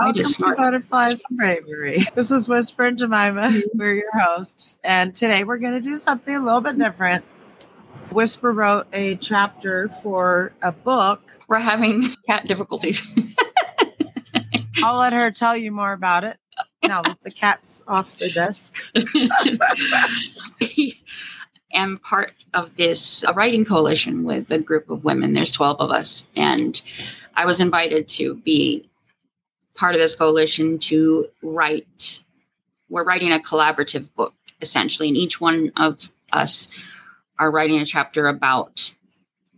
Welcome to snort. Butterflies and Bravery. This is Whisper and Jemima. Mm-hmm. We're your hosts. And today we're going to do something a little bit different. Whisper wrote a chapter for a book. We're having cat difficulties. I'll let her tell you more about it. Now that the cat's off the desk. I am part of this a writing coalition with a group of women. There's 12 of us. And I was invited to be part of this coalition to write. We're writing a collaborative book, essentially. And each one of us are writing a chapter about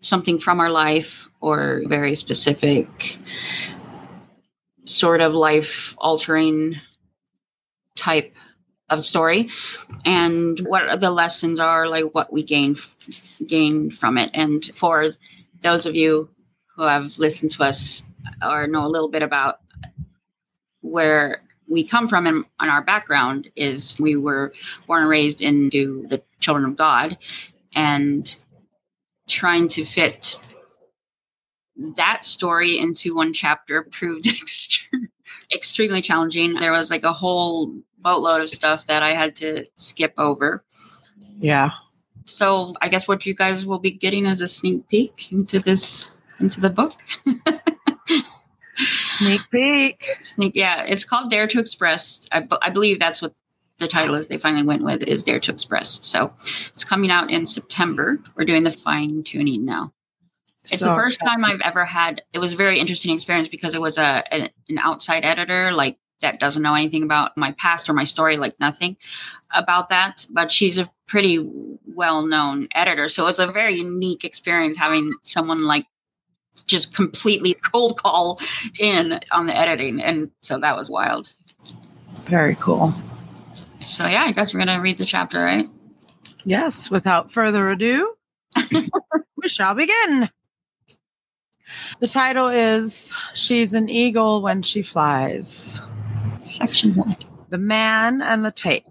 something from our life or very specific sort of life altering type of story and what the lessons are like what we gain gain from it and for those of you who have listened to us or know a little bit about where we come from and, and our background is we were born and raised into the children of god and trying to fit that story into one chapter proved extremely challenging. There was like a whole boatload of stuff that I had to skip over. Yeah. So I guess what you guys will be getting is a sneak peek into this into the book. Sneak peek. Sneak, yeah, it's called Dare to Express. I, I believe that's what the title is. They finally went with is Dare to Express. So it's coming out in September. We're doing the fine tuning now. It's So- the first time I've ever had. It was a very interesting experience because it was a, a an outside editor, like that doesn't know anything about my past or my story, like nothing about that. But she's a pretty well known editor, so it was a very unique experience having someone like just completely cold call in on the editing, and so that was wild. Very cool. So yeah, I guess we're gonna read the chapter, right? Yes, without further ado, we shall begin. The title is She's an Eagle When She Flies. Section one. The Man and the Tape.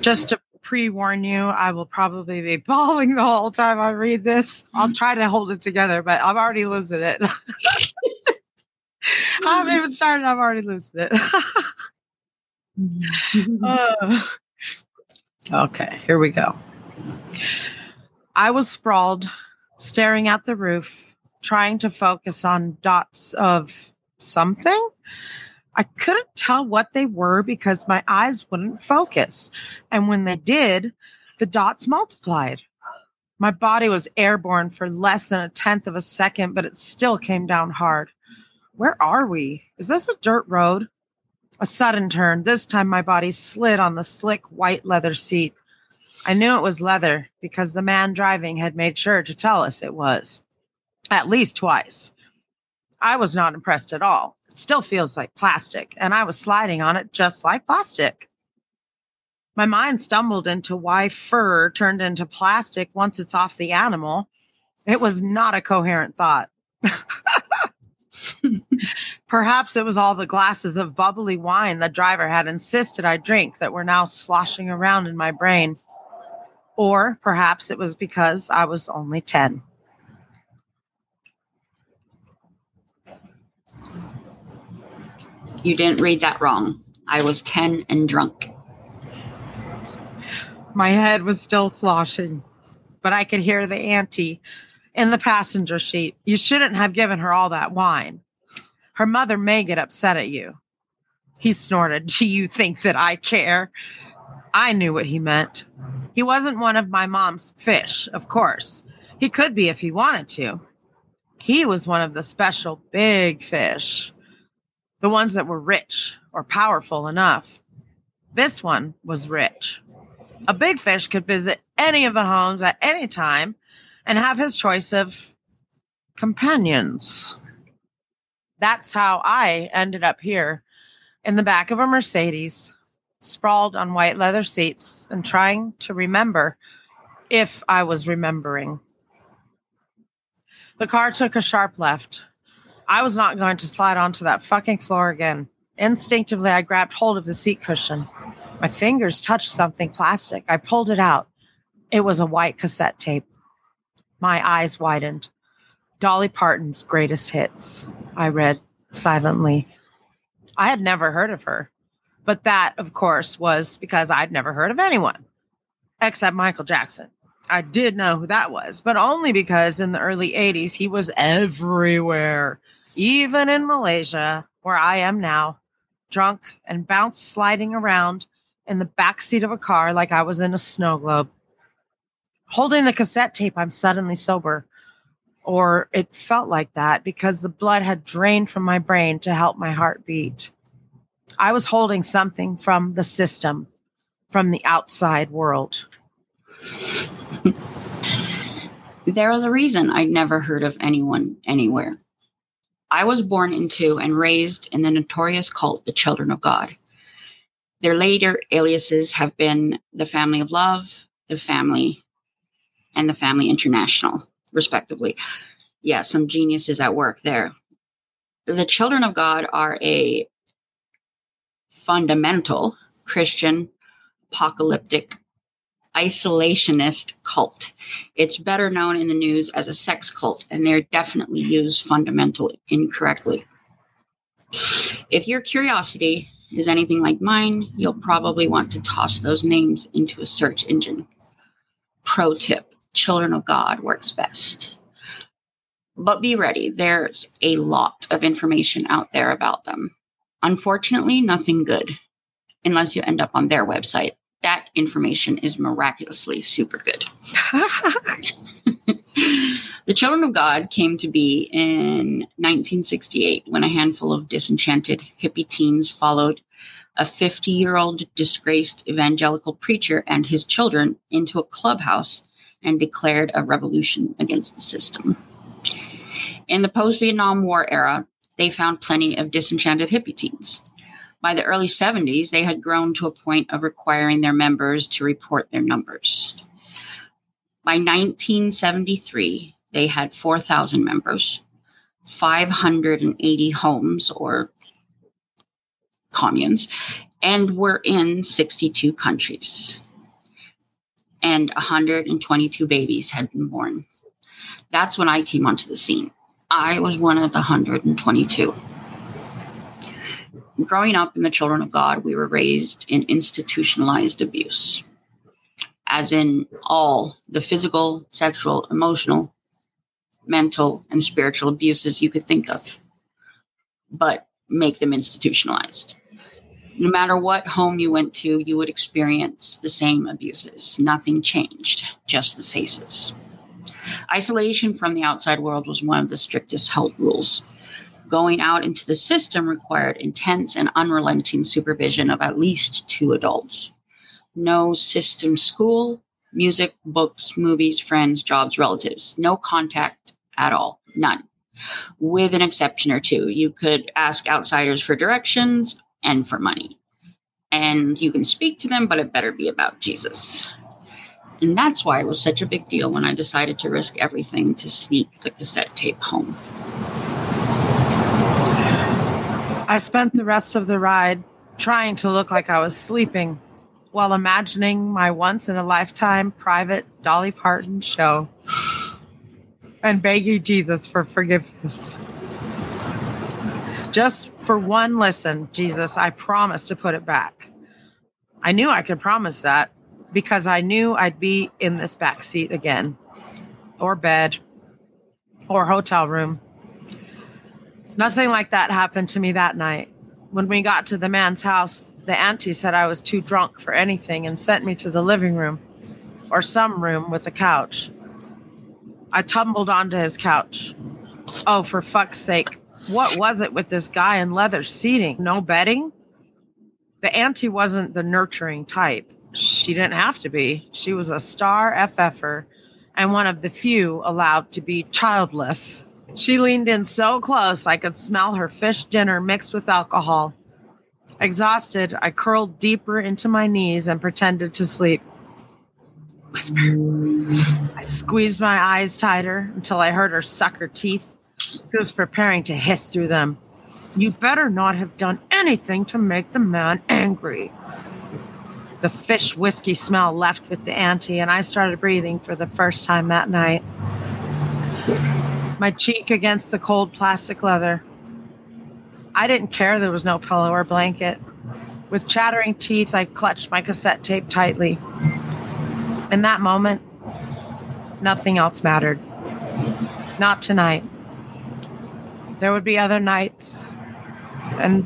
Just to pre warn you, I will probably be bawling the whole time I read this. I'll try to hold it together, but I'm already losing it. I haven't even started, I've already losing it. Uh, okay, here we go. I was sprawled, staring at the roof, trying to focus on dots of something. I couldn't tell what they were because my eyes wouldn't focus. And when they did, the dots multiplied. My body was airborne for less than a tenth of a second, but it still came down hard. Where are we? Is this a dirt road? A sudden turn. This time my body slid on the slick white leather seat. I knew it was leather because the man driving had made sure to tell us it was. At least twice. I was not impressed at all. Still feels like plastic, and I was sliding on it just like plastic. My mind stumbled into why fur turned into plastic once it's off the animal. It was not a coherent thought. Perhaps it was all the glasses of bubbly wine the driver had insisted I drink that were now sloshing around in my brain. Or perhaps it was because I was only 10. You didn't read that wrong. I was 10 and drunk. My head was still sloshing, but I could hear the auntie in the passenger seat. You shouldn't have given her all that wine. Her mother may get upset at you. He snorted. Do you think that I care? I knew what he meant. He wasn't one of my mom's fish, of course. He could be if he wanted to. He was one of the special big fish, the ones that were rich or powerful enough. This one was rich. A big fish could visit any of the homes at any time and have his choice of companions. That's how I ended up here in the back of a Mercedes, sprawled on white leather seats and trying to remember if I was remembering. The car took a sharp left. I was not going to slide onto that fucking floor again. Instinctively, I grabbed hold of the seat cushion. My fingers touched something plastic. I pulled it out. It was a white cassette tape. My eyes widened. Dolly Parton's greatest hits. I read silently. I had never heard of her, but that, of course, was because I'd never heard of anyone except Michael Jackson. I did know who that was, but only because in the early 80s he was everywhere, even in Malaysia, where I am now, drunk and bounce sliding around in the back seat of a car like I was in a snow globe. Holding the cassette tape, I'm suddenly sober. Or it felt like that because the blood had drained from my brain to help my heart beat. I was holding something from the system, from the outside world. there was a reason I'd never heard of anyone anywhere. I was born into and raised in the notorious cult, the Children of God. Their later aliases have been the Family of Love, the Family, and the Family International, respectively. Yeah, some geniuses at work there. The Children of God are a fundamental Christian apocalyptic isolationist cult. It's better known in the news as a sex cult, and they're definitely used fundamentally incorrectly. If your curiosity is anything like mine, you'll probably want to toss those names into a search engine. Pro tip Children of God works best. But be ready, there's a lot of information out there about them. Unfortunately, nothing good, unless you end up on their website that information is miraculously super good. the Children of God came to be in 1968 when a handful of disenchanted hippie teens followed a 50 year old disgraced evangelical preacher and his children into a clubhouse and declared a revolution against the system. In the post Vietnam War era, they found plenty of disenchanted hippie teens. By the early 70s, they had grown to a point of requiring their members to report their numbers. By 1973, they had 4,000 members, 580 homes or communes, and were in 62 countries. And 122 babies had been born. That's when I came onto the scene. I was one of the 122 growing up in the children of God, we were raised in institutionalized abuse, as in all the physical, sexual, emotional, mental, and spiritual abuses you could think of, but make them institutionalized. No matter what home you went to, you would experience the same abuses. Nothing changed, just the faces. Isolation from the outside world was one of the strictest held rules going out into the system required intense and unrelenting supervision of at least two adults. No system school, music, books, movies, friends, jobs, relatives. No contact at all. None. With an exception or two. You could ask outsiders for directions and for money. And you can speak to them, but it better be about Jesus. And that's why it was such a big deal when I decided to risk everything to sneak the cassette tape home. I spent the rest of the ride trying to look like I was sleeping while imagining my once in a lifetime private Dolly Parton show and begging Jesus for forgiveness. Just for one listen, Jesus, I promise to put it back. I knew I could promise that because I knew I'd be in this back seat again, or bed, or hotel room Nothing like that happened to me that night. When we got to the man's house, the auntie said I was too drunk for anything and sent me to the living room or some room with a couch. I tumbled onto his couch. Oh, for fuck's sake. What was it with this guy in leather seating? No bedding? The auntie wasn't the nurturing type. She didn't have to be. She was a star FFer and one of the few allowed to be childless. She leaned in so close I could smell her fish dinner mixed with alcohol. Exhausted, I curled deeper into my knees and pretended to sleep. Whisper. I squeezed my eyes tighter until I heard her suck her teeth. She was preparing to hiss through them. You better not have done anything to make the man angry. The fish whiskey smell left with the auntie, and I started breathing for the first time that night my cheek against the cold plastic leather. I didn't care there was no pillow or blanket. With chattering teeth, I clutched my cassette tape tightly. In that moment, nothing else mattered. Not tonight. There would be other nights, and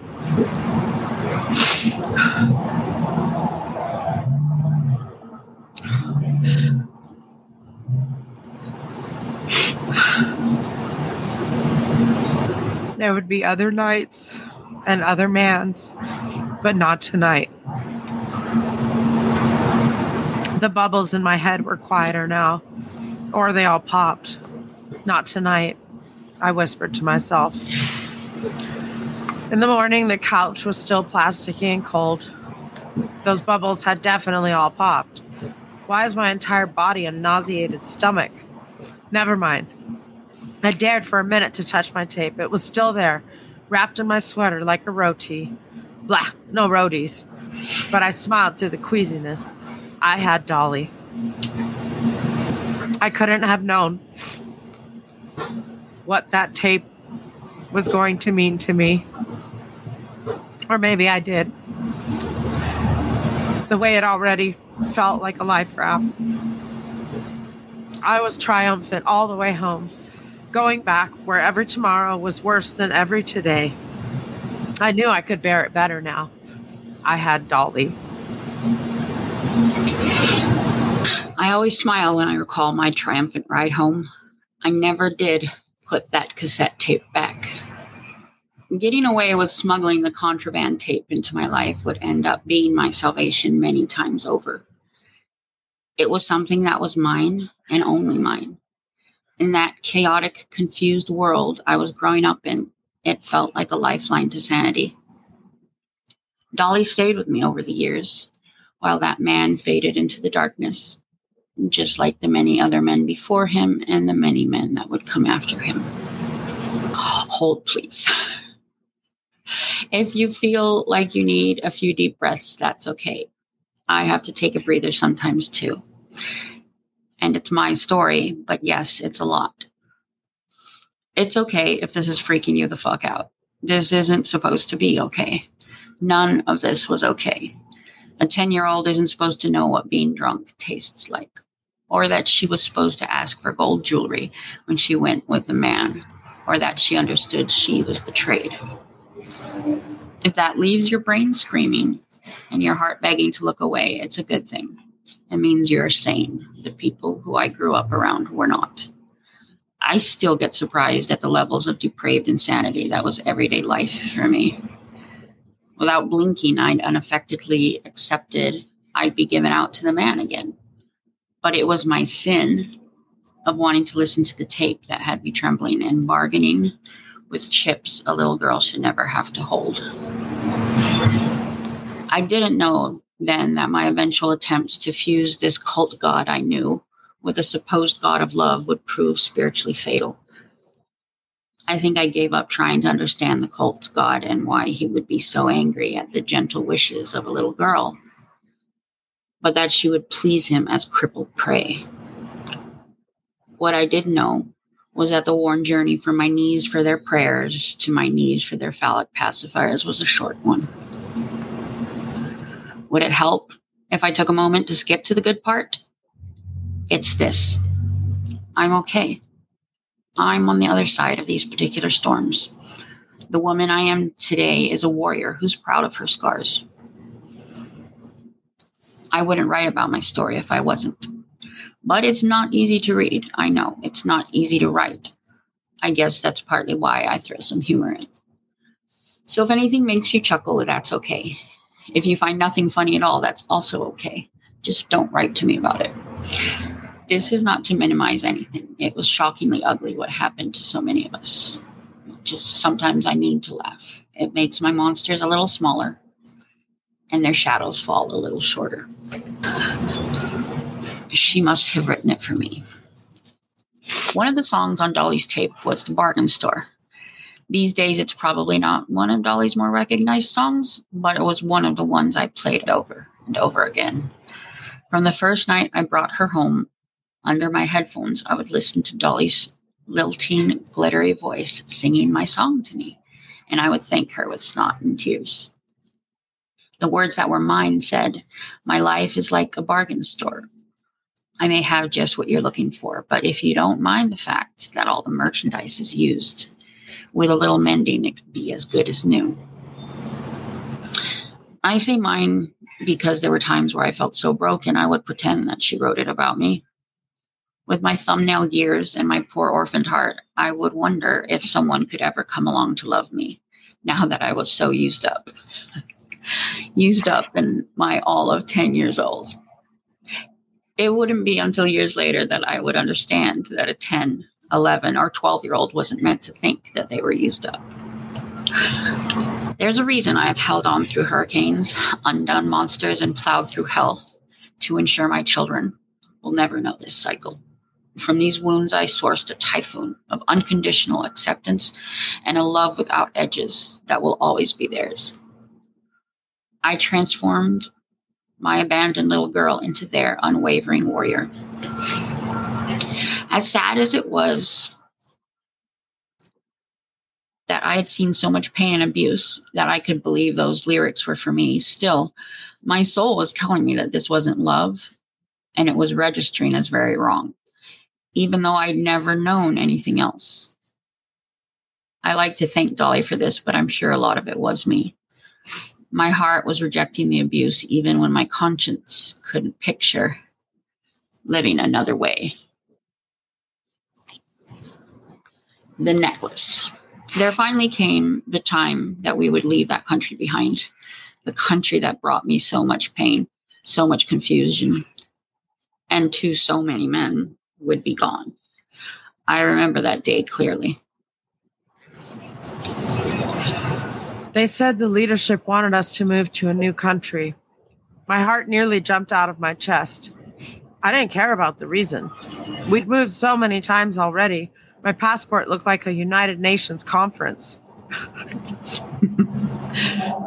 there would be other nights and other mans, but not tonight. The bubbles in my head were quieter now, or they all popped. Not tonight, I whispered to myself. In the morning, the couch was still plasticky and cold. Those bubbles had definitely all popped. Why is my entire body a nauseated stomach? Never mind. I dared for a minute to touch my tape. It was still there, wrapped in my sweater like a roti. Blah, no rotis. But I smiled through the queasiness. I had Dolly. I couldn't have known what that tape was going to mean to me. Or maybe I did. The way it already felt like a life raft. I was triumphant all the way home, going back where wherever tomorrow was worse than every today. I knew I could bear it better now. I had Dolly. I always smile when I recall my triumphant ride home. I never did put that cassette tape back. Getting away with smuggling the contraband tape into my life would end up being my salvation many times over. It was something that was mine and only mine. In that chaotic, confused world I was growing up in, it felt like a lifeline to sanity. Dolly stayed with me over the years, while that man faded into the darkness, just like the many other men before him and the many men that would come after him. hold, please. If you feel like you need a few deep breaths, that's okay. I have to take a breather sometimes too. And it's my story, but yes, it's a lot. It's okay if this is freaking you the fuck out. This isn't supposed to be okay. None of this was okay. A 10 year old isn't supposed to know what being drunk tastes like, or that she was supposed to ask for gold jewelry when she went with the man, or that she understood she was the trade. If that leaves your brain screaming and your heart begging to look away, it's a good thing. It means you're sane. The people who I grew up around were not. I still get surprised at the levels of depraved insanity that was everyday life for me. Without blinking, I'd unaffectedly accepted I'd be given out to the man again. But it was my sin of wanting to listen to the tape that had me trembling and bargaining with chips a little girl should never have to hold. I didn't know then that my eventual attempts to fuse this cult god I knew with a supposed god of love would prove spiritually fatal. I think I gave up trying to understand the cult's god and why he would be so angry at the gentle wishes of a little girl, but that she would please him as crippled prey. What I did know was that the worn journey from my knees for their prayers to my knees for their phallic pacifiers was a short one. Would it help if I took a moment to skip to the good part? It's this I'm okay. I'm on the other side of these particular storms. The woman I am today is a warrior who's proud of her scars. I wouldn't write about my story if I wasn't. But it's not easy to read. I know. It's not easy to write. I guess that's partly why I throw some humor in. So if anything makes you chuckle, that's okay. If you find nothing funny at all, that's also okay. Just don't write to me about it. This is not to minimize anything. It was shockingly ugly what happened to so many of us. Just sometimes I need to laugh. It makes my monsters a little smaller and their shadows fall a little shorter. She must have written it for me. One of the songs on Dolly's tape was The Bargain Store. These days, it's probably not one of Dolly's more recognized songs, but it was one of the ones I played over and over again. From the first night I brought her home, under my headphones, I would listen to Dolly's lilting, glittery voice singing my song to me. and I would thank her with snot and tears. The words that were mine said, My life is like a bargain store. I may have just what you're looking for, but if you don't mind the fact that all the merchandise is used, with a little mending, it could be as good as new. I say mine because there were times where I felt so broken, I would pretend that she wrote it about me. With my thumbnail years and my poor orphaned heart, I would wonder if someone could ever come along to love me now that I was so used up. used up in my all of 10 years old. It wouldn't be until years later that I would understand that a 10, 11, or 12 year old wasn't meant to think that they were used up. There's a reason I have held on through hurricanes, undone monsters, and plowed through hell to ensure my children will never know this cycle. From these wounds, I sourced a typhoon of unconditional acceptance and a love without edges that will always be theirs. I transformed my abandoned little girl into their unwavering warrior. As sad as it was that I had seen so much pain and abuse that I could believe those lyrics were for me, still, my soul was telling me that this wasn't love and it was registering as very wrong, even though I'd never known anything else. I like to thank Dolly for this, but I'm sure a lot of it was me. My heart was rejecting the abuse even when my conscience couldn't picture living another way. The necklace there finally came the time that we would leave that country behind, the country that brought me so much pain, so much confusion, and to so many men would be gone. I remember that day clearly. They said the leadership wanted us to move to a new country. My heart nearly jumped out of my chest. I didn't care about the reason. We'd moved so many times already. My passport looked like a United Nations conference.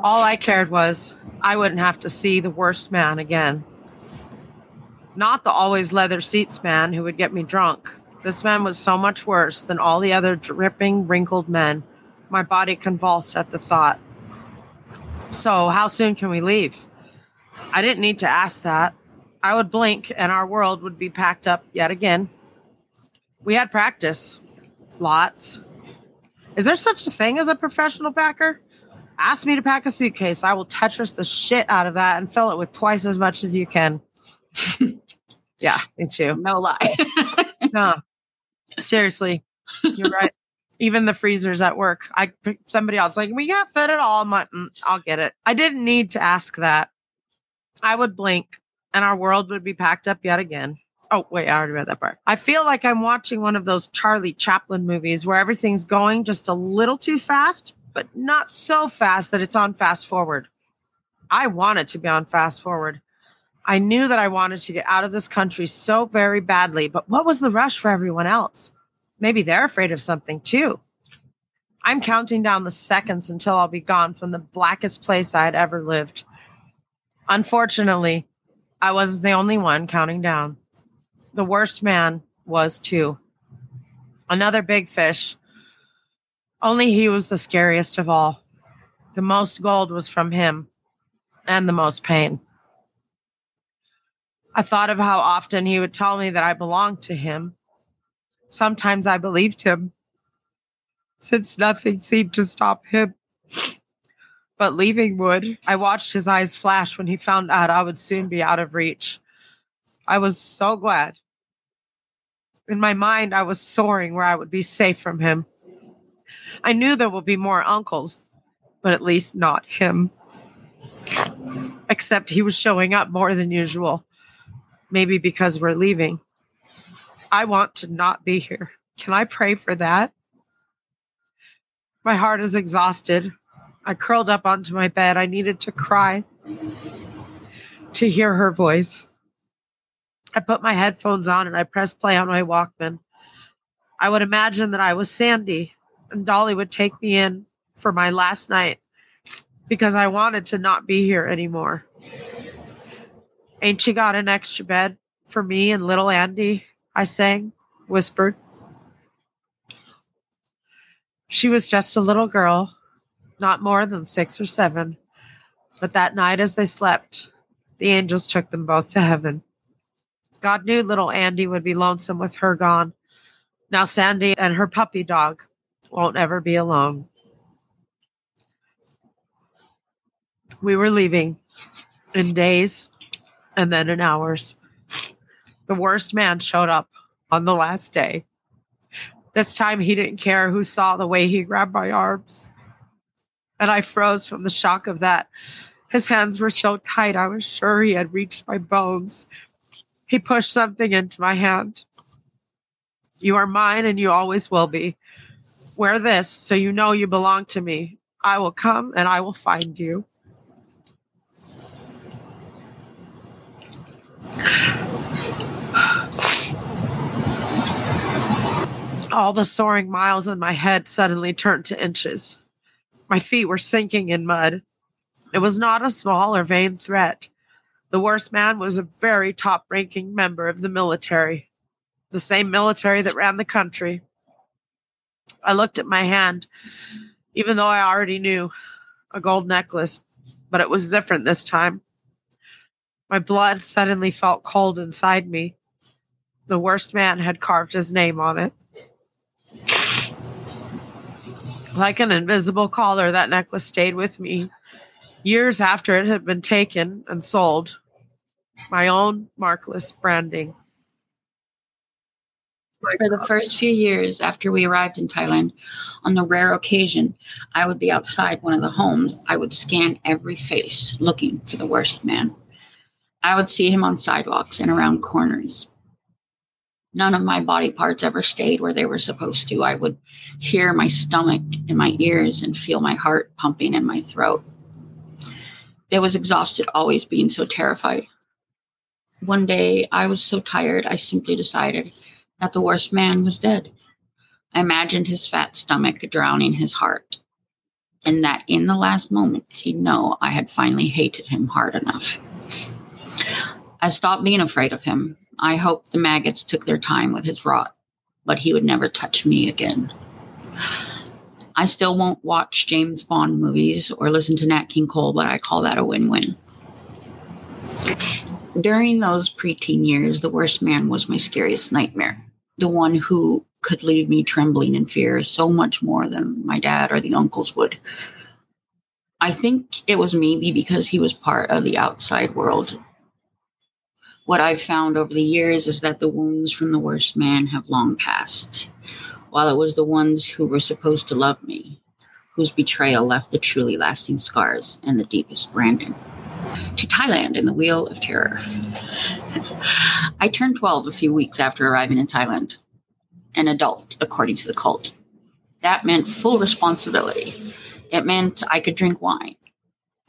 All I cared was I wouldn't have to see the worst man again. Not the always leather seats man who would get me drunk. This man was so much worse than all the other dripping, wrinkled men. My body convulsed at the thought. So, how soon can we leave? I didn't need to ask that. I would blink and our world would be packed up yet again. We had practice. Lots. Is there such a thing as a professional packer? Ask me to pack a suitcase. I will Tetris the shit out of that and fill it with twice as much as you can. yeah, me too. No lie. no, seriously, you're right. Even the freezers at work, I somebody else like we can't fit it all. Mm, I'll get it. I didn't need to ask that. I would blink, and our world would be packed up yet again. Oh, wait, I already read that part. I feel like I'm watching one of those Charlie Chaplin movies where everything's going just a little too fast, but not so fast that it's on fast forward. I wanted to be on fast forward. I knew that I wanted to get out of this country so very badly, but what was the rush for everyone else? Maybe they're afraid of something too. I'm counting down the seconds until I'll be gone from the blackest place I had ever lived. Unfortunately, I wasn't the only one counting down the worst man was too. Another big fish. Only he was the scariest of all. The most gold was from him, and the most pain. I thought of how often he would tell me that I belonged to him. Sometimes I believed him, since nothing seemed to stop him. But leaving would. I watched his eyes flash when he found out I would soon be out of reach. I was so glad. In my mind, I was soaring where I would be safe from him. I knew there would be more uncles, but at least not him. Except he was showing up more than usual. Maybe because we're leaving. I want to not be here. Can I pray for that? My heart is exhausted. I curled up onto my bed. I needed to cry to hear her voice. I put my headphones on and I pressed play on my Walkman. I would imagine that I was Sandy and Dolly would take me in for my last night because I wanted to not be here anymore. Ain't she got an extra bed for me and little Andy? I sang, whispered. She was just a little girl, not more than six or seven. But that night, as they slept, the angels took them both to heaven. God knew little Andy would be lonesome with her gone. Now, Sandy and her puppy dog won't ever be alone. We were leaving in days and then in hours. The worst man showed up on the last day. This time he didn't care who saw the way he grabbed my arms. And I froze from the shock of that. His hands were so tight, I was sure he had reached my bones. He pushed something into my hand. You are mine and you always will be. Wear this so you know you belong to me. I will come and I will find you. All the soaring miles in my head suddenly turned to inches. My feet were sinking in mud. It was not a small or vain threat. The worst man was a very top ranking member of the military, the same military that ran the country. I looked at my hand, even though I already knew a gold necklace, but it was different this time. My blood suddenly felt cold inside me. The worst man had carved his name on it. Like an invisible collar, that necklace stayed with me years after it had been taken and sold. My own markless branding. For the first few years after we arrived in Thailand, on the rare occasion I would be outside one of the homes, I would scan every face looking for the worst man. I would see him on sidewalks and around corners. None of my body parts ever stayed where they were supposed to. I would hear my stomach in my ears and feel my heart pumping in my throat. It was exhausted always being so terrified. One day I was so tired, I simply decided that the worst man was dead. I imagined his fat stomach drowning his heart, and that in the last moment he'd know I had finally hated him hard enough. I stopped being afraid of him. I hoped the maggots took their time with his rot, but he would never touch me again. I still won't watch James Bond movies or listen to Nat King Cole, but I call that a win win. During those preteen years, the worst man was my scariest nightmare. The one who could leave me trembling in fear so much more than my dad or the uncles would. I think it was maybe because he was part of the outside world. What I've found over the years is that the wounds from the worst man have long passed while it was the ones who were supposed to love me, whose betrayal left the truly lasting scars and the deepest branding. To Thailand in the Wheel of Terror. I turned 12 a few weeks after arriving in Thailand, an adult, according to the cult. That meant full responsibility. It meant I could drink wine.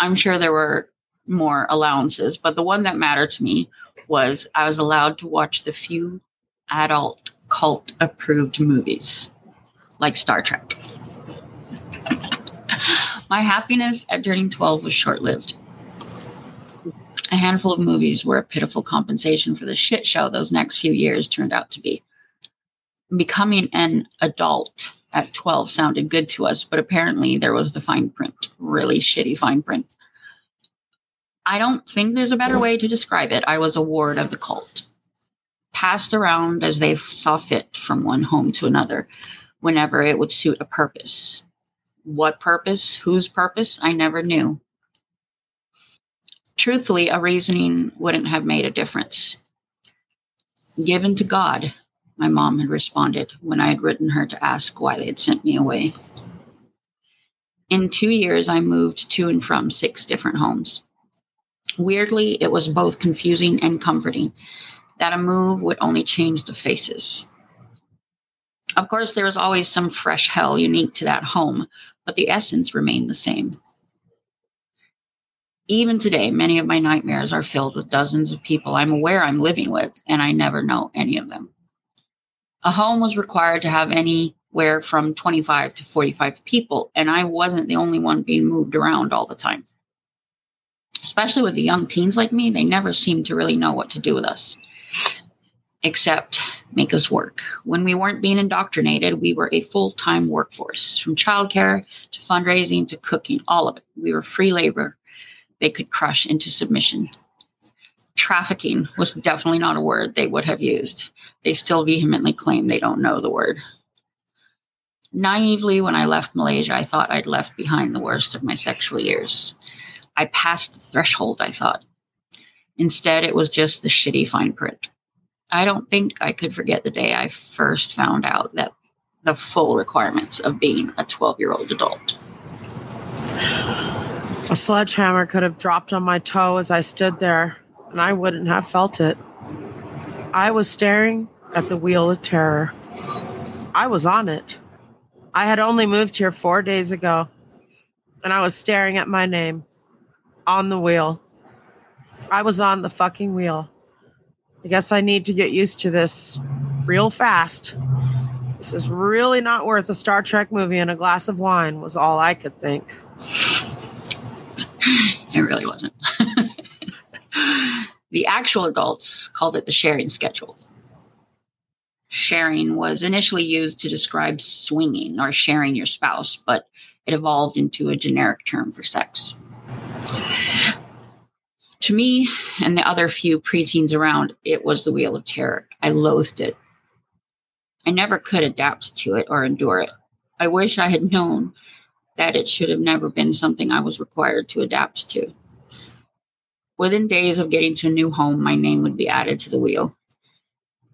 I'm sure there were more allowances, but the one that mattered to me was I was allowed to watch the few adult cult approved movies like Star Trek. My happiness at turning 12 was short lived. A handful of movies were a pitiful compensation for the shit show those next few years turned out to be. Becoming an adult at 12 sounded good to us, but apparently there was the fine print, really shitty fine print. I don't think there's a better way to describe it. I was a ward of the cult passed around as they saw fit from one home to another whenever it would suit a purpose. What purpose? Whose purpose? I never knew. Truthfully, a reasoning wouldn't have made a difference. Given to God, my mom had responded when I had written her to ask why they had sent me away. In two years, I moved to and from six different homes. Weirdly, it was both confusing and comforting that a move would only change the faces. Of course, there was always some fresh hell unique to that home, but the essence remained the same. Even today, many of my nightmares are filled with dozens of people I'm aware I'm living with, and I never know any of them. A home was required to have anywhere from 25 to 45 people, and I wasn't the only one being moved around all the time. Especially with the young teens like me, they never seemed to really know what to do with us. Except make us work. When we weren't being indoctrinated, we were a full time workforce from childcare to fundraising to cooking, all of it. We were free labor they could crush into submission. Trafficking was definitely not a word they would have used. They still vehemently claim they don't know the word. Naively, when I left Malaysia, I thought I'd left behind the worst of my sexual years. I passed the threshold, I thought. Instead, it was just the shitty fine print. I don't think I could forget the day I first found out that the full requirements of being a 12 year old adult. A sledgehammer could have dropped on my toe as I stood there, and I wouldn't have felt it. I was staring at the wheel of terror. I was on it. I had only moved here four days ago, and I was staring at my name on the wheel. I was on the fucking wheel. I guess I need to get used to this real fast. This is really not worth a Star Trek movie and a glass of wine, was all I could think. It really wasn't. the actual adults called it the sharing schedule. Sharing was initially used to describe swinging or sharing your spouse, but it evolved into a generic term for sex. To me and the other few preteens around, it was the wheel of terror. I loathed it. I never could adapt to it or endure it. I wish I had known that it should have never been something I was required to adapt to. Within days of getting to a new home, my name would be added to the wheel.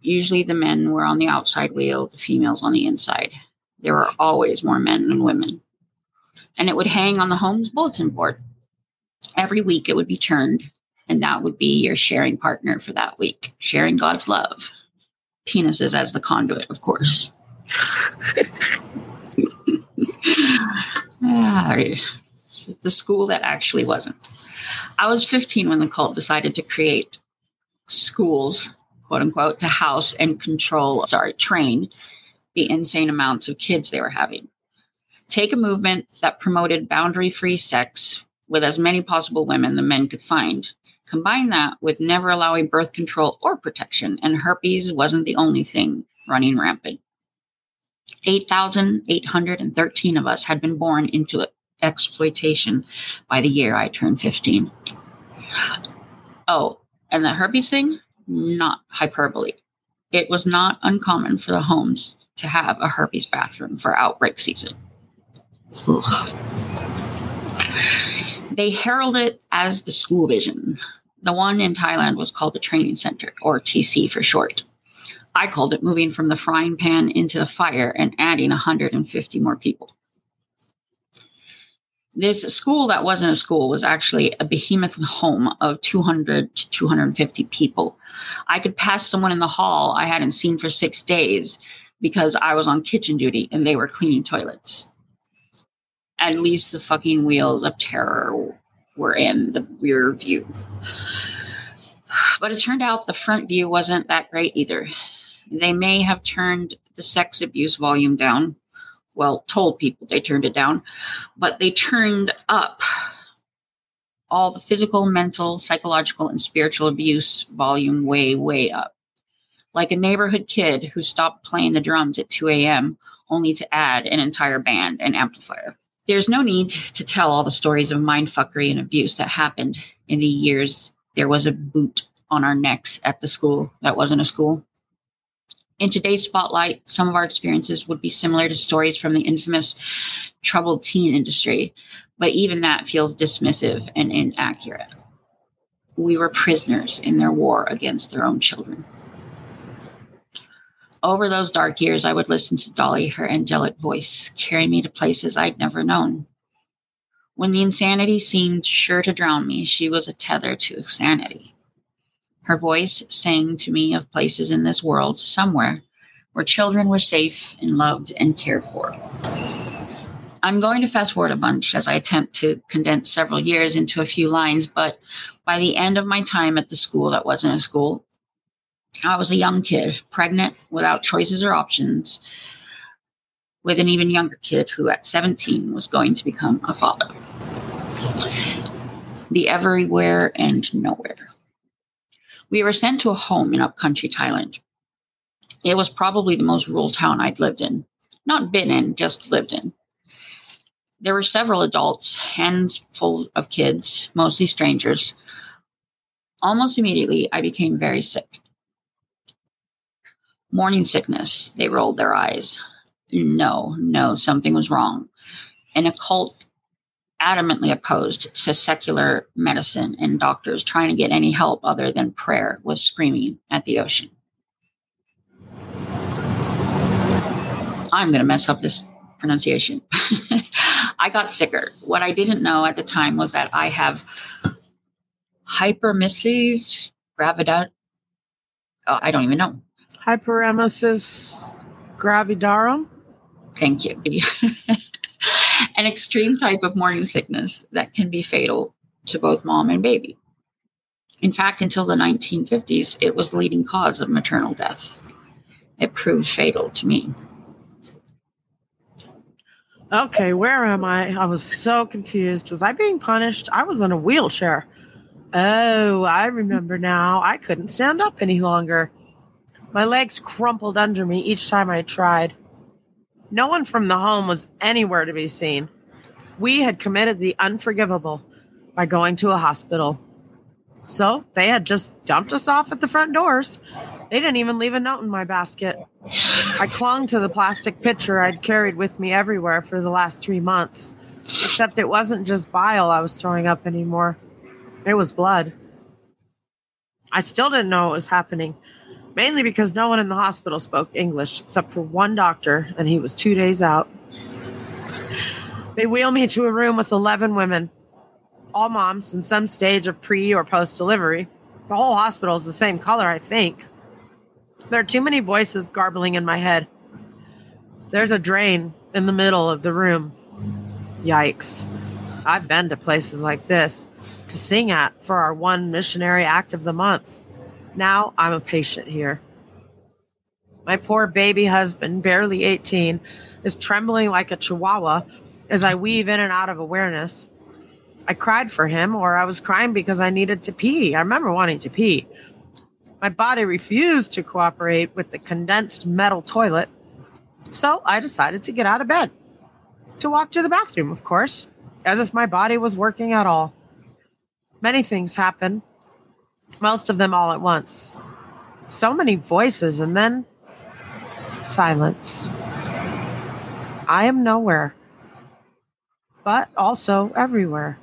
Usually the men were on the outside wheel, the females on the inside. There were always more men than women. And it would hang on the home's bulletin board. Every week it would be turned, and that would be your sharing partner for that week, sharing God's love. Penises as the conduit, of course. the school that actually wasn't. I was 15 when the cult decided to create schools, quote unquote, to house and control, sorry, train the insane amounts of kids they were having. Take a movement that promoted boundary free sex with as many possible women the men could find. Combine that with never allowing birth control or protection, and herpes wasn't the only thing running rampant. 8,813 of us had been born into exploitation by the year I turned 15. Oh, and the herpes thing? Not hyperbole. It was not uncommon for the homes to have a herpes bathroom for outbreak season. Ugh. They herald it as the school vision. The one in Thailand was called the Training Center, or TC for short. I called it moving from the frying pan into the fire and adding 150 more people. This school that wasn't a school was actually a behemoth home of 200 to 250 people. I could pass someone in the hall I hadn't seen for six days because I was on kitchen duty and they were cleaning toilets. At least the fucking wheels of terror were in the rear view. But it turned out the front view wasn't that great either. They may have turned the sex abuse volume down. Well, told people they turned it down, but they turned up all the physical, mental, psychological, and spiritual abuse volume way, way up. Like a neighborhood kid who stopped playing the drums at 2 a.m. only to add an entire band and amplifier. There's no need to tell all the stories of mindfuckery and abuse that happened in the years there was a boot on our necks at the school that wasn't a school. In today's spotlight, some of our experiences would be similar to stories from the infamous troubled teen industry, but even that feels dismissive and inaccurate. We were prisoners in their war against their own children. Over those dark years, I would listen to Dolly, her angelic voice, carry me to places I'd never known. When the insanity seemed sure to drown me, she was a tether to sanity. Her voice sang to me of places in this world, somewhere, where children were safe and loved and cared for. I'm going to fast forward a bunch as I attempt to condense several years into a few lines, but by the end of my time at the school that wasn't a school, I was a young kid, pregnant, without choices or options, with an even younger kid who at 17 was going to become a father. The everywhere and nowhere. We were sent to a home in upcountry Thailand. It was probably the most rural town I'd lived in. Not been in, just lived in. There were several adults, handfuls of kids, mostly strangers. Almost immediately, I became very sick. Morning sickness, they rolled their eyes. No, no, something was wrong. An occult adamantly opposed to secular medicine and doctors trying to get any help other than prayer was screaming at the ocean. I'm going to mess up this pronunciation. I got sicker. What I didn't know at the time was that I have hyperemesis gravidarum. Oh, I don't even know. Hyperemesis gravidarum. Thank you. An extreme type of morning sickness that can be fatal to both mom and baby. In fact, until the 1950s, it was the leading cause of maternal death. It proved fatal to me. Okay, where am I? I was so confused. Was I being punished? I was in a wheelchair. Oh, I remember now. I couldn't stand up any longer. My legs crumpled under me each time I tried. No one from the home was anywhere to be seen. We had committed the unforgivable by going to a hospital. So they had just dumped us off at the front doors. They didn't even leave a note in my basket. I clung to the plastic pitcher I'd carried with me everywhere for the last three months, except it wasn't just bile I was throwing up anymore, it was blood. I still didn't know what was happening, mainly because no one in the hospital spoke English except for one doctor, and he was two days out. They wheel me to a room with 11 women, all moms in some stage of pre or post delivery. The whole hospital is the same color, I think. There are too many voices garbling in my head. There's a drain in the middle of the room. Yikes. I've been to places like this to sing at for our one missionary act of the month. Now I'm a patient here. My poor baby husband, barely 18, is trembling like a chihuahua as I weave in and out of awareness. I cried for him, or I was crying because I needed to pee. I remember wanting to pee. My body refused to cooperate with the condensed metal toilet, so I decided to get out of bed. To walk to the bathroom, of course, as if my body was working at all. Many things happened, most of them all at once. So many voices, and then silence. I am nowhere, but also everywhere,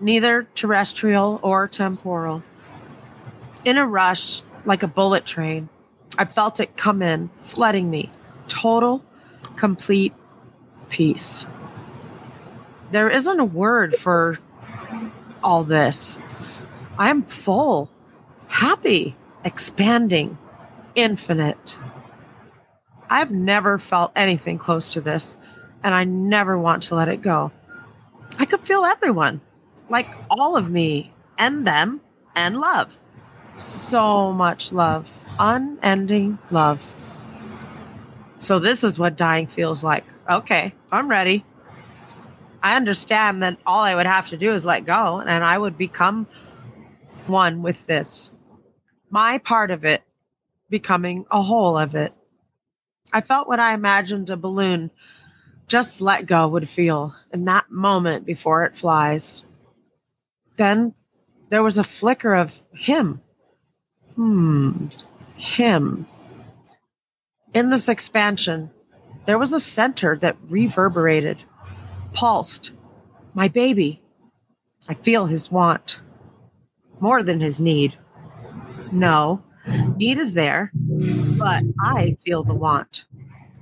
neither terrestrial or temporal. In a rush, like a bullet train, I felt it come in, flooding me. Total, complete peace. There isn't a word for all this. I am full, happy, expanding, infinite. I've never felt anything close to this, and I never want to let it go. I could feel everyone, like all of me and them, and love so much love, unending love. So, this is what dying feels like. Okay, I'm ready. I understand that all I would have to do is let go and I would become one with this. My part of it becoming a whole of it. I felt what I imagined a balloon just let go would feel in that moment before it flies. Then there was a flicker of him Hmm. Him. In this expansion, there was a center that reverberated, pulsed. My baby. I feel his want. More than his need. No, need is there, but I feel the want.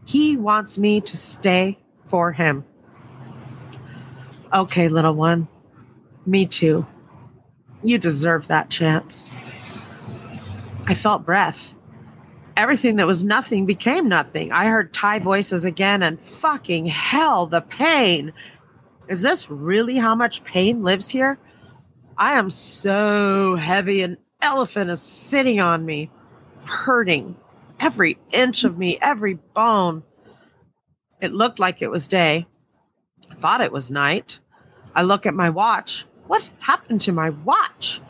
He wants me to stay for him. Okay, little one. Me too. You deserve that chance. I felt breath. Everything that was nothing became nothing. I heard Thai voices again, and fucking hell, the pain. Is this really how much pain lives here? I am so heavy, an elephant is sitting on me, hurting every inch of me, every bone. It looked like it was day. I thought it was night. I look at my watch. What happened to my watch?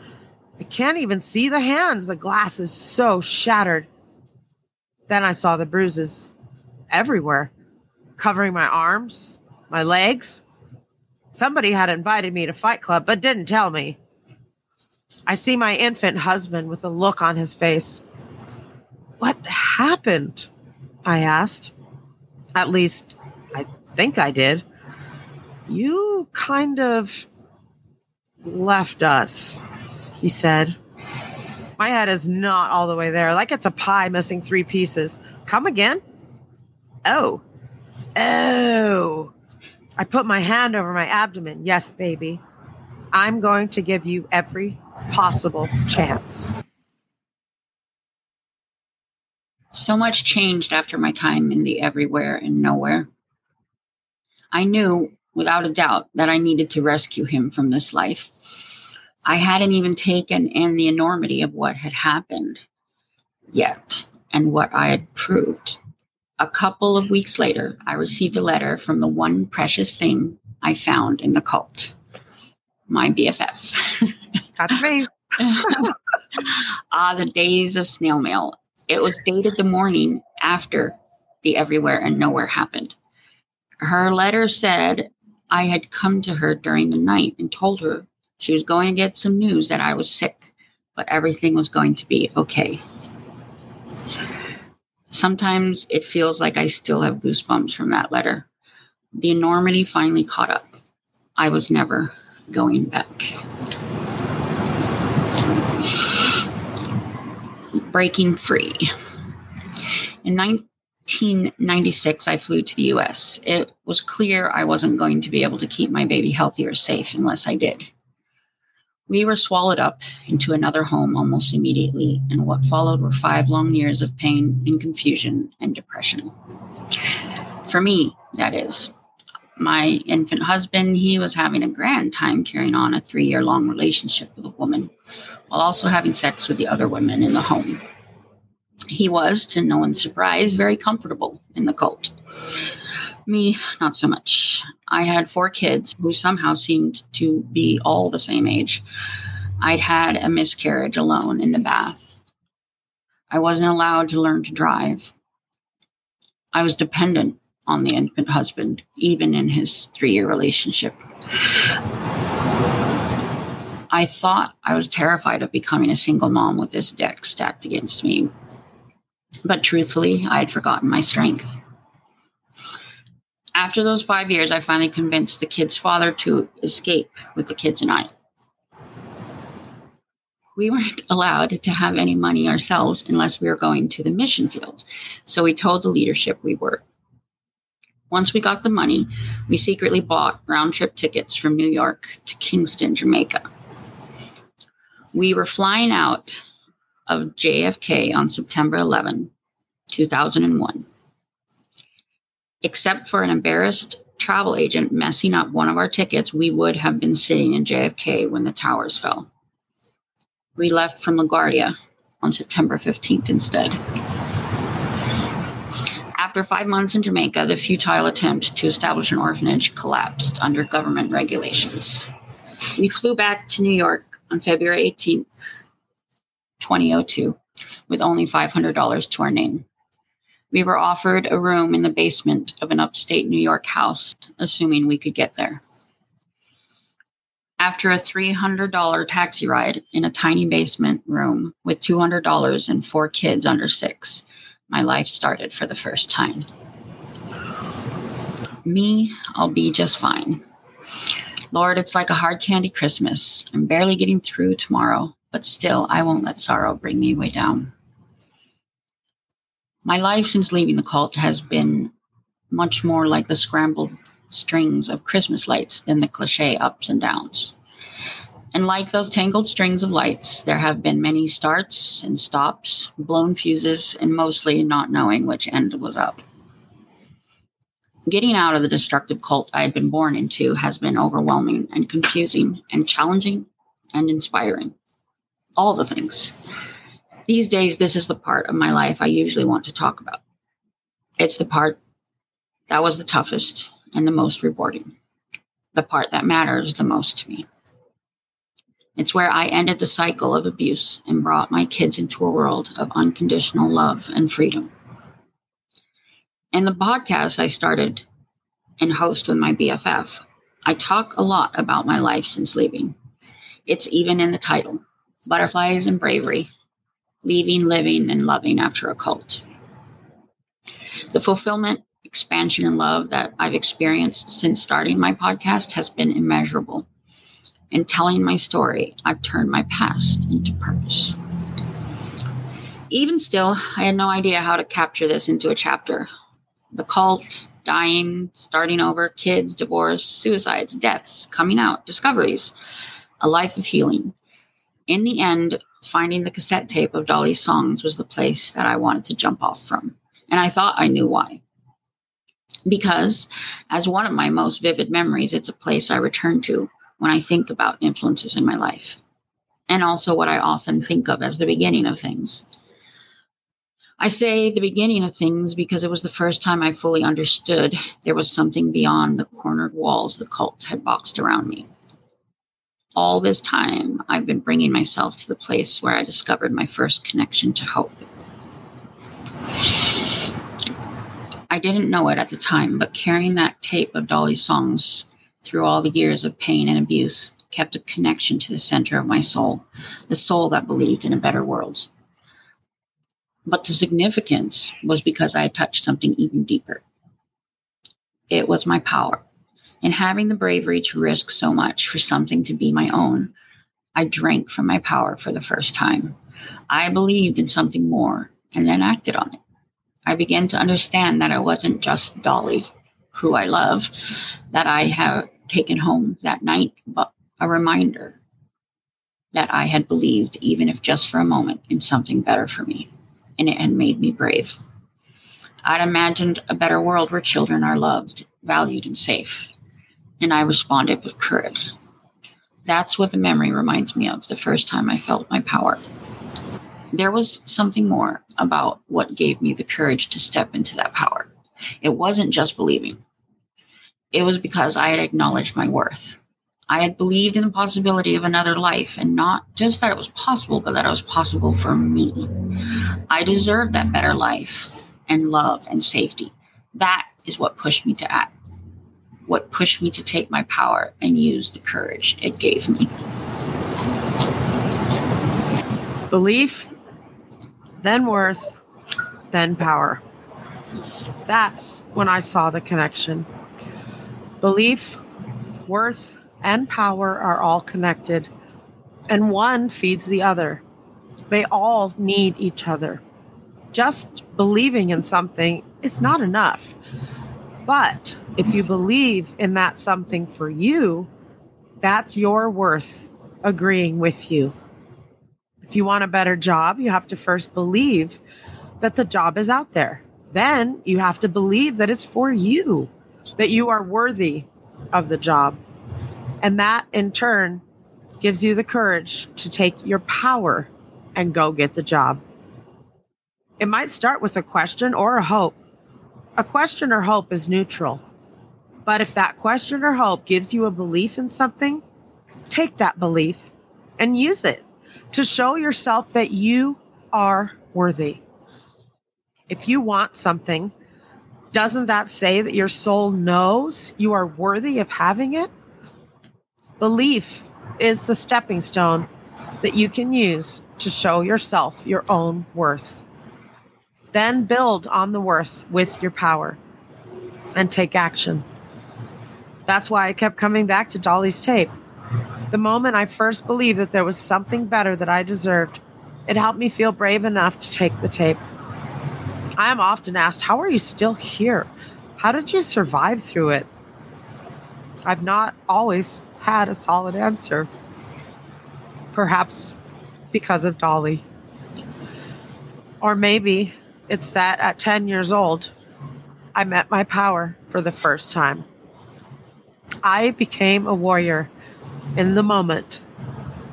I can't even see the hands. The glass is so shattered. Then I saw the bruises everywhere, covering my arms, my legs. Somebody had invited me to Fight Club, but didn't tell me. I see my infant husband with a look on his face. What happened? I asked. At least, I think I did. You kind of left us, he said. My head is not all the way there, like it's a pie missing three pieces. Come again? Oh. Oh. I put my hand over my abdomen. Yes, baby. I'm going to give you every possible chance. So much changed after my time in the everywhere and nowhere. I knew, without a doubt, that I needed to rescue him from this life. I hadn't even taken in the enormity of what had happened yet and what I had proved. A couple of weeks later, I received a letter from the one precious thing I found in the cult my BFF. That's me. ah, the days of snail mail. It was dated the morning after the everywhere and nowhere happened. Her letter said I had come to her during the night and told her she was going to get some news that I was sick, but everything was going to be okay. Sometimes it feels like I still have goosebumps from that letter. The enormity finally caught up. I was never going back. Breaking free. In 1996, I flew to the US. It was clear I wasn't going to be able to keep my baby healthy or safe unless I did. We were swallowed up into another home almost immediately, and what followed were five long years of pain and confusion and depression. For me, that is. My infant husband, he was having a grand time carrying on a three year long relationship with a woman while also having sex with the other women in the home. He was, to no one's surprise, very comfortable in the cult. Me, not so much. I had four kids who somehow seemed to be all the same age. I'd had a miscarriage alone in the bath. I wasn't allowed to learn to drive. I was dependent on the infant husband, even in his three year relationship. I thought I was terrified of becoming a single mom with this deck stacked against me. But truthfully, I had forgotten my strength. After those five years, I finally convinced the kid's father to escape with the kids and I. We weren't allowed to have any money ourselves unless we were going to the mission field, so we told the leadership we were. Once we got the money, we secretly bought round trip tickets from New York to Kingston, Jamaica. We were flying out of JFK on September 11, 2001 except for an embarrassed travel agent messing up one of our tickets, we would have been sitting in JFK when the towers fell. We left from LaGuardia on September 15th instead. After five months in Jamaica, the futile attempt to establish an orphanage collapsed under government regulations. We flew back to New York on February 18th, 2002, with only $500 to our name. We were offered a room in the basement of an upstate New York house, assuming we could get there. After a $300 taxi ride in a tiny basement room with $200 and four kids under six, my life started for the first time. Me, I'll be just fine. Lord, it's like a hard candy Christmas. I'm barely getting through tomorrow, but still, I won't let sorrow bring me way down. My life since leaving the cult has been much more like the scrambled strings of Christmas lights than the cliche ups and downs. And like those tangled strings of lights, there have been many starts and stops, blown fuses, and mostly not knowing which end was up. Getting out of the destructive cult I had been born into has been overwhelming and confusing and challenging and inspiring. All the things. These days, this is the part of my life I usually want to talk about. It's the part that was the toughest and the most rewarding, the part that matters the most to me. It's where I ended the cycle of abuse and brought my kids into a world of unconditional love and freedom. In the podcast I started and host with my BFF, I talk a lot about my life since leaving. It's even in the title Butterflies and Bravery Leaving, Living, and Loving After a Cult. The fulfillment, expansion, and love that I've experienced since starting my podcast has been immeasurable. In telling my story, I've turned my past into purpose. Even still, I had no idea how to capture this into a chapter. The cult, dying, starting over, kids, divorce, suicides, deaths, coming out, discoveries, a life of healing. In the end, finding the cassette tape of Dolly's songs was the place that I wanted to jump off from. And I thought I knew why. Because, as one of my most vivid memories, it's a place I return to when I think about influences in my life. And also what I often think of as the beginning of things. I say the beginning of things because it was the first time I fully understood there was something beyond the cornered walls the cult had boxed around me. All this time, I've been bringing myself to the place where I discovered my first connection to hope. I didn't know it at the time, but carrying that tape of Dolly's songs through all the years of pain and abuse kept a connection to the center of my soul, the soul that believed in a better world. But the significance was because I had touched something even deeper. It was my power. And having the bravery to risk so much for something to be my own, I drank from my power for the first time. I believed in something more and then acted on it. I began to understand that I wasn't just Dolly, who I love, that I have taken home that night, but a reminder that I had believed, even if just for a moment, in something better for me and it had made me brave. I'd imagined a better world where children are loved, valued, and safe. And I responded with courage. That's what the memory reminds me of the first time I felt my power. There was something more about what gave me the courage to step into that power. It wasn't just believing, it was because I had acknowledged my worth. I had believed in the possibility of another life, and not just that it was possible, but that it was possible for me. I deserved that better life and love and safety. That is what pushed me to act, what pushed me to take my power and use the courage it gave me. Belief, then worth, then power. That's when I saw the connection. Belief, worth, and power are all connected, and one feeds the other. They all need each other. Just believing in something is not enough. But if you believe in that something for you, that's your worth agreeing with you. If you want a better job, you have to first believe that the job is out there. Then you have to believe that it's for you, that you are worthy of the job. And that in turn gives you the courage to take your power and go get the job. It might start with a question or a hope. A question or hope is neutral. But if that question or hope gives you a belief in something, take that belief and use it to show yourself that you are worthy. If you want something, doesn't that say that your soul knows you are worthy of having it? Belief is the stepping stone that you can use to show yourself your own worth. Then build on the worth with your power and take action. That's why I kept coming back to Dolly's tape. The moment I first believed that there was something better that I deserved, it helped me feel brave enough to take the tape. I am often asked, How are you still here? How did you survive through it? I've not always had a solid answer. Perhaps because of Dolly. Or maybe it's that at 10 years old, I met my power for the first time. I became a warrior in the moment,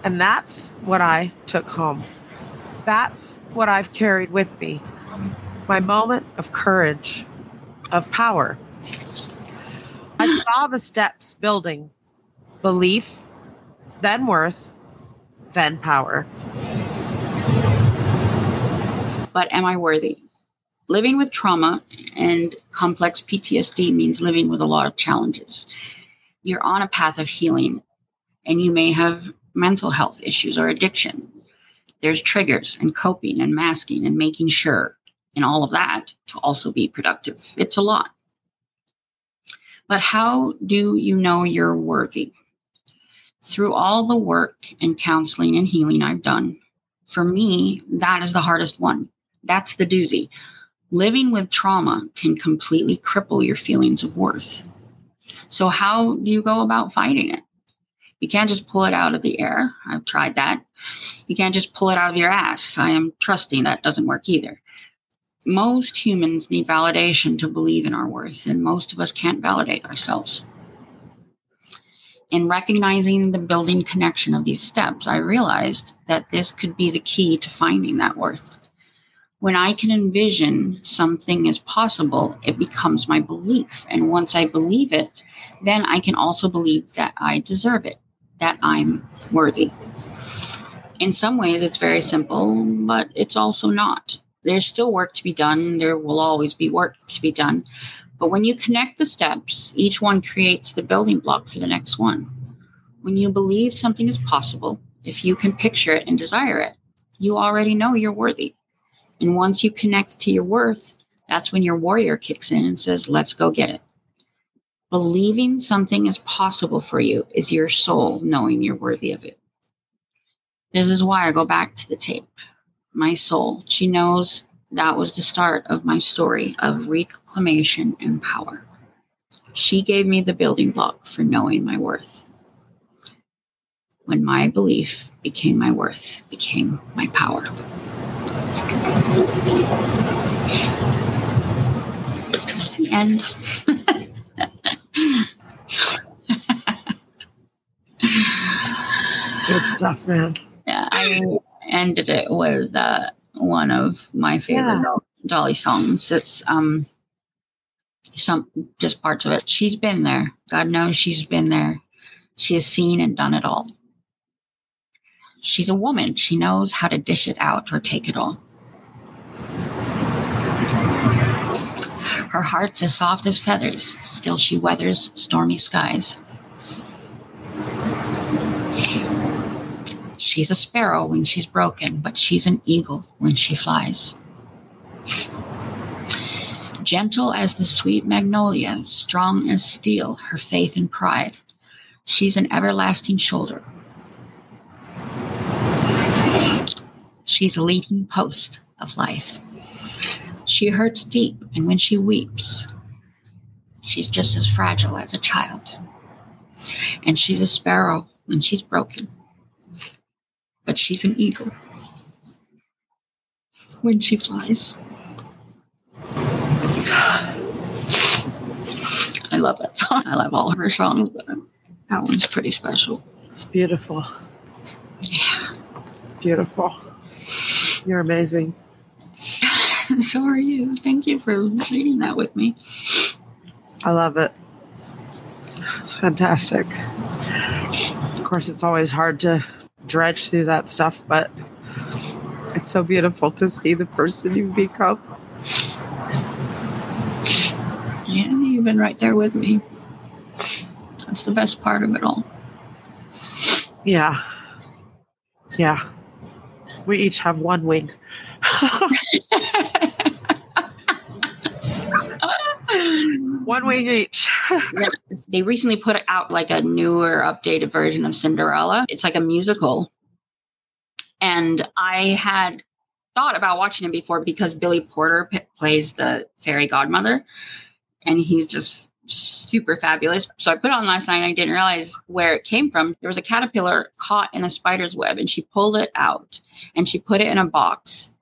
and that's what I took home. That's what I've carried with me my moment of courage, of power. I saw the steps building belief, then worth, then power. But am I worthy? Living with trauma and complex PTSD means living with a lot of challenges. You're on a path of healing, and you may have mental health issues or addiction. There's triggers and coping and masking and making sure and all of that to also be productive. It's a lot. But how do you know you're worthy? Through all the work and counseling and healing I've done, for me, that is the hardest one. That's the doozy. Living with trauma can completely cripple your feelings of worth. So, how do you go about fighting it? You can't just pull it out of the air. I've tried that. You can't just pull it out of your ass. I am trusting that doesn't work either. Most humans need validation to believe in our worth, and most of us can't validate ourselves. In recognizing the building connection of these steps, I realized that this could be the key to finding that worth. When I can envision something is possible, it becomes my belief. And once I believe it, then I can also believe that I deserve it, that I'm worthy. In some ways, it's very simple, but it's also not. There's still work to be done. There will always be work to be done. But when you connect the steps, each one creates the building block for the next one. When you believe something is possible, if you can picture it and desire it, you already know you're worthy. And once you connect to your worth, that's when your warrior kicks in and says, let's go get it. Believing something is possible for you is your soul knowing you're worthy of it. This is why I go back to the tape. My soul, she knows that was the start of my story of reclamation and power. She gave me the building block for knowing my worth. When my belief became my worth, became my power. The end. Good stuff, man. Yeah, I ended it with uh, one of my favorite Yeah. Dolly songs. It's um some just parts of it. She's been there. God knows she's been there. She has seen and done it all. She's a woman. She knows how to dish it out or take it all. Her heart's as soft as feathers, still she weathers stormy skies. She's a sparrow when she's broken, but she's an eagle when she flies. Gentle as the sweet magnolia, strong as steel, her faith and pride. She's an everlasting shoulder. She's a leading post of life. She hurts deep, and when she weeps, she's just as fragile as a child. And she's a sparrow and she's broken, but she's an eagle when she flies. I love that song. I love all her songs, but that one's pretty special. It's beautiful. Yeah. Beautiful. You're amazing. So are you. Thank you for reading that with me. I love it. It's fantastic. Of course, it's always hard to dredge through that stuff, but it's so beautiful to see the person you've become. Yeah, you've been right there with me. That's the best part of it all. Yeah. Yeah. We each have one wing. one wing each. they recently put out like a newer, updated version of Cinderella. It's like a musical. And I had thought about watching it before because Billy Porter p- plays the fairy godmother, and he's just super fabulous. So I put it on last night and I didn't realize where it came from. There was a caterpillar caught in a spider's web, and she pulled it out and she put it in a box.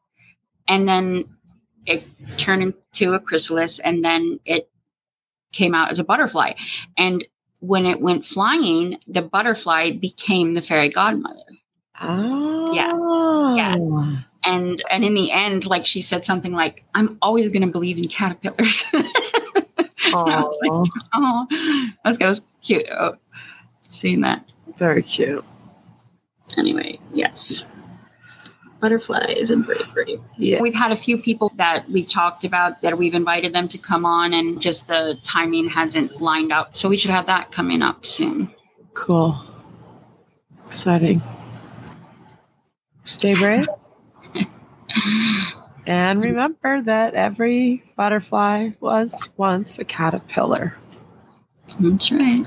And then it turned into a chrysalis, and then it came out as a butterfly. And when it went flying, the butterfly became the fairy godmother. Oh. Yeah. And and in the end, like she said something like, I'm always gonna believe in caterpillars. Oh, oh, that was cute. Oh, seeing that. very cute. Anyway, yes. butterflies and bravery. Yeah. We've had a few people that we talked about that we've invited them to come on, and just the timing hasn't lined up. So we should have that coming up soon. Cool. Exciting. Stay brave. and remember that every butterfly was once a caterpillar. That's right.